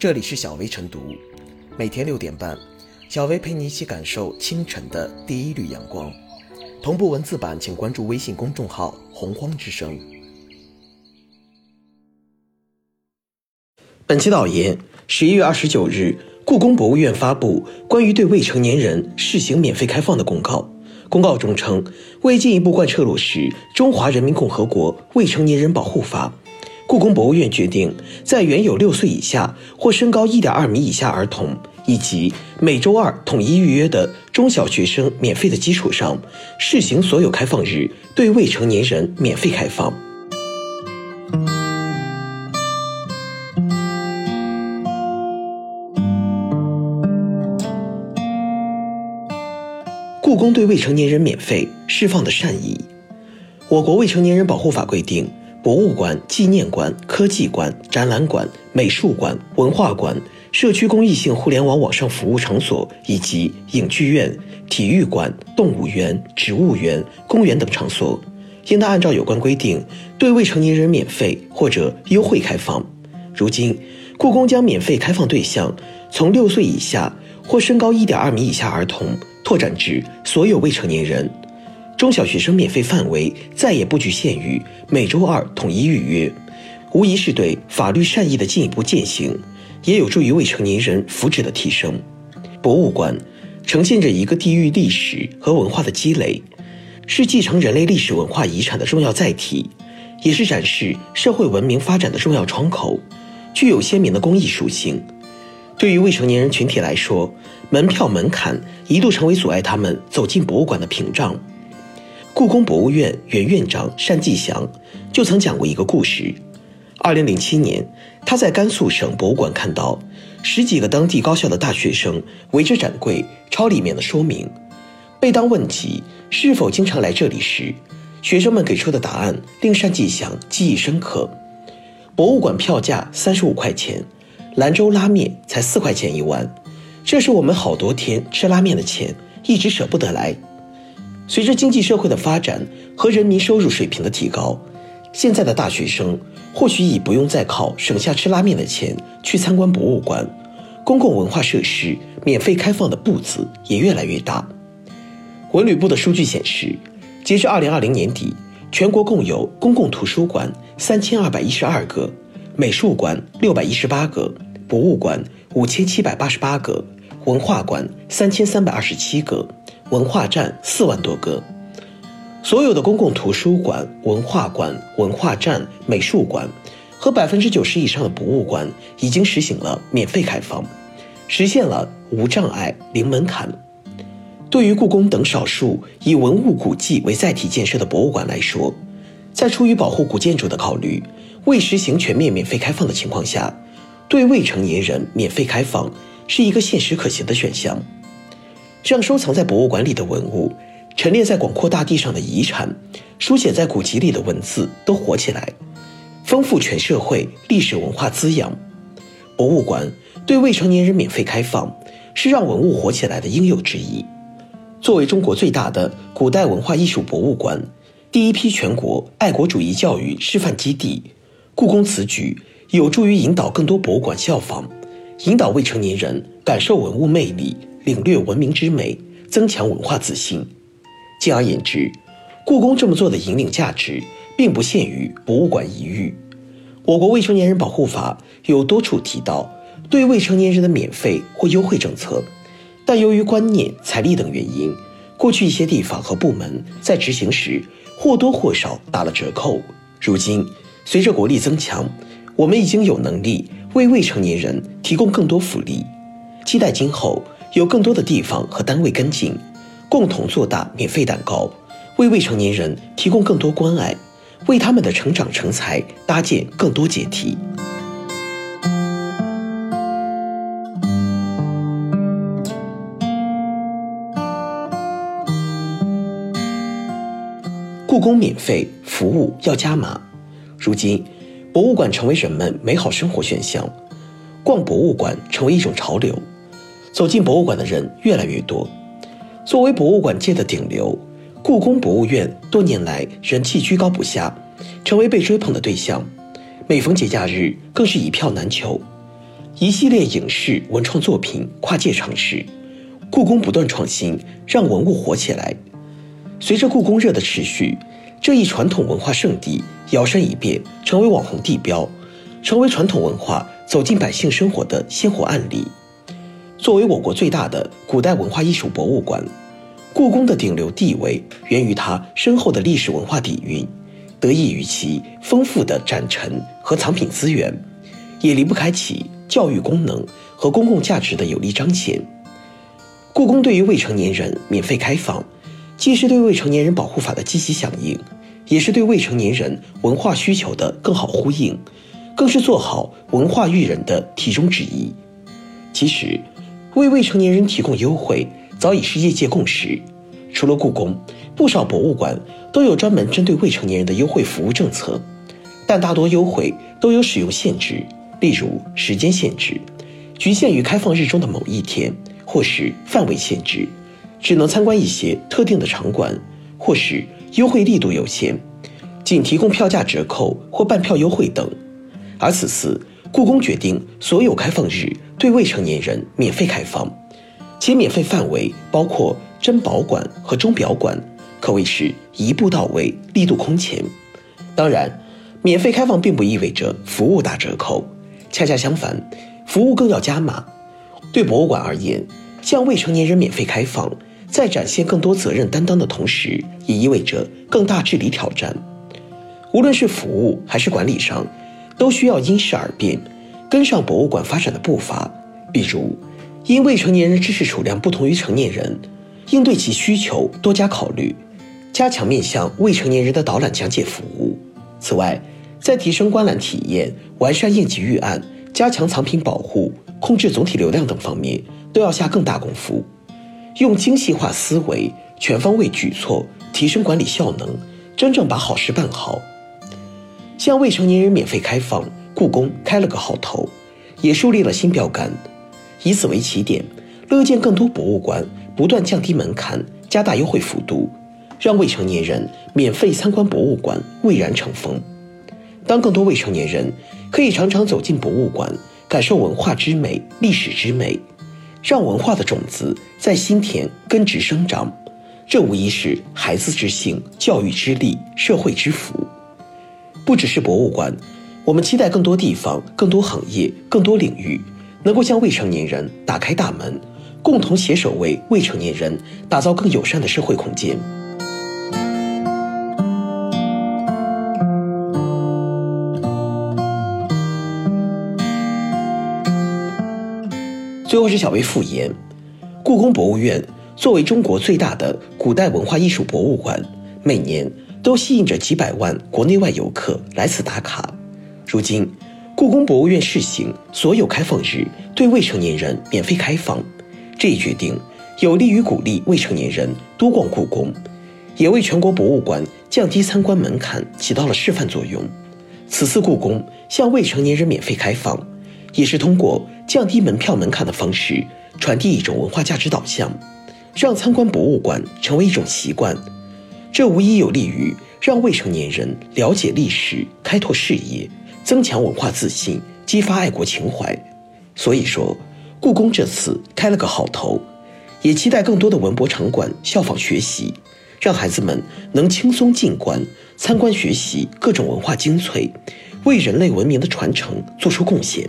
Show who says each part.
Speaker 1: 这里是小薇晨读，每天六点半，小薇陪你一起感受清晨的第一缕阳光。同步文字版，请关注微信公众号“洪荒之声”。本期导言：十一月二十九日，故宫博物院发布关于对未成年人试行免费开放的公告。公告中称，为进一步贯彻落实《中华人民共和国未成年人保护法》。故宫博物院决定，在原有六岁以下或身高一点二米以下儿童，以及每周二统一预约的中小学生免费的基础上，试行所有开放日对未成年人免费开放。故宫对未成年人免费释放的善意。我国未成年人保护法规定。博物馆、纪念馆、科技馆、展览馆、美术馆、文化馆、社区公益性互联网网上服务场所以及影剧院、体育馆、动物园、植物园、公园等场所，应当按照有关规定对未成年人免费或者优惠开放。如今，故宫将免费开放对象从六岁以下或身高一点二米以下儿童拓展至所有未成年人。中小学生免费范围再也不局限于每周二统一预约，无疑是对法律善意的进一步践行，也有助于未成年人福祉的提升。博物馆呈现着一个地域历史和文化的积累，是继承人类历史文化遗产的重要载体，也是展示社会文明发展的重要窗口，具有鲜明的公益属性。对于未成年人群体来说，门票门槛一度成为阻碍他们走进博物馆的屏障。故宫博物院原院长单霁翔就曾讲过一个故事。二零零七年，他在甘肃省博物馆看到十几个当地高校的大学生围着展柜抄里面的说明。被当问及是否经常来这里时，学生们给出的答案令单霁翔记忆深刻。博物馆票价三十五块钱，兰州拉面才四块钱一碗，这是我们好多天吃拉面的钱，一直舍不得来。随着经济社会的发展和人民收入水平的提高，现在的大学生或许已不用再靠省下吃拉面的钱去参观博物馆，公共文化设施免费开放的步子也越来越大。文旅部的数据显示，截至二零二零年底，全国共有公共图书馆三千二百一十二个，美术馆六百一十八个，博物馆五千七百八十八个，文化馆三千三百二十七个。文化站四万多个，所有的公共图书馆、文化馆、文化站、美术馆和百分之九十以上的博物馆已经实行了免费开放，实现了无障碍、零门槛。对于故宫等少数以文物古迹为载体建设的博物馆来说，在出于保护古建筑的考虑，未实行全面免费开放的情况下，对未成年人免费开放是一个现实可行的选项。让收藏在博物馆里的文物，陈列在广阔大地上的遗产，书写在古籍里的文字都活起来，丰富全社会历史文化滋养。博物馆对未成年人免费开放，是让文物活起来的应有之义。作为中国最大的古代文化艺术博物馆，第一批全国爱国主义教育示范基地，故宫此举有助于引导更多博物馆效仿，引导未成年人感受文物魅力。领略文明之美，增强文化自信。进而言之，故宫这么做的引领价值，并不限于博物馆一隅。我国未成年人保护法有多处提到对未成年人的免费或优惠政策，但由于观念、财力等原因，过去一些地方和部门在执行时或多或少打了折扣。如今，随着国力增强，我们已经有能力为未成年人提供更多福利，期待今后。有更多的地方和单位跟进，共同做大免费蛋糕，为未成年人提供更多关爱，为他们的成长成才搭建更多阶梯。故宫免费服务要加码。如今，博物馆成为人们美好生活选项，逛博物馆成为一种潮流。走进博物馆的人越来越多。作为博物馆界的顶流，故宫博物院多年来人气居高不下，成为被追捧的对象。每逢节假日，更是一票难求。一系列影视文创作品跨界尝试，故宫不断创新，让文物活起来。随着故宫热的持续，这一传统文化圣地摇身一变成为网红地标，成为传统文化走进百姓生活的鲜活案例。作为我国最大的古代文化艺术博物馆，故宫的顶流地位源于它深厚的历史文化底蕴，得益于其丰富的展陈和藏品资源，也离不开其教育功能和公共价值的有力彰显。故宫对于未成年人免费开放，既是对《未成年人保护法》的积极响应，也是对未成年人文化需求的更好呼应，更是做好文化育人的题中之一。其实。为未成年人提供优惠，早已是业界共识。除了故宫，不少博物馆都有专门针对未成年人的优惠服务政策，但大多优惠都有使用限制，例如时间限制，局限于开放日中的某一天，或是范围限制，只能参观一些特定的场馆，或是优惠力度有限，仅提供票价折扣或半票优惠等。而此次故宫决定所有开放日。对未成年人免费开放，且免费范围包括珍宝馆和钟表馆，可谓是一步到位，力度空前。当然，免费开放并不意味着服务打折扣，恰恰相反，服务更要加码。对博物馆而言，向未成年人免费开放，在展现更多责任担当的同时，也意味着更大治理挑战。无论是服务还是管理上，都需要因势而变。跟上博物馆发展的步伐，比如，因未成年人知识储量不同于成年人，应对其需求多加考虑，加强面向未成年人的导览讲解服务。此外，在提升观览体验、完善应急预案、加强藏品保护、控制总体流量等方面，都要下更大功夫，用精细化思维、全方位举措提升管理效能，真正把好事办好。向未成年人免费开放。故宫开了个好头，也树立了新标杆。以此为起点，乐见更多博物馆不断降低门槛，加大优惠幅度，让未成年人免费参观博物馆蔚然成风。当更多未成年人可以常常走进博物馆，感受文化之美、历史之美，让文化的种子在心田根植生长，这无疑是孩子之幸、教育之力、社会之福。不只是博物馆。我们期待更多地方、更多行业、更多领域，能够向未成年人打开大门，共同携手为未成年人打造更友善的社会空间。最后是小薇复言：故宫博物院作为中国最大的古代文化艺术博物馆，每年都吸引着几百万国内外游客来此打卡。如今，故宫博物院试行所有开放日对未成年人免费开放，这一决定有利于鼓励未成年人多逛故宫，也为全国博物馆降低参观门槛起到了示范作用。此次故宫向未成年人免费开放，也是通过降低门票门槛的方式，传递一种文化价值导向，让参观博物馆成为一种习惯。这无疑有利于让未成年人了解历史、开拓视野。增强文化自信，激发爱国情怀。所以说，故宫这次开了个好头，也期待更多的文博场馆效仿学习，让孩子们能轻松进观、参观学习各种文化精粹，为人类文明的传承做出贡献。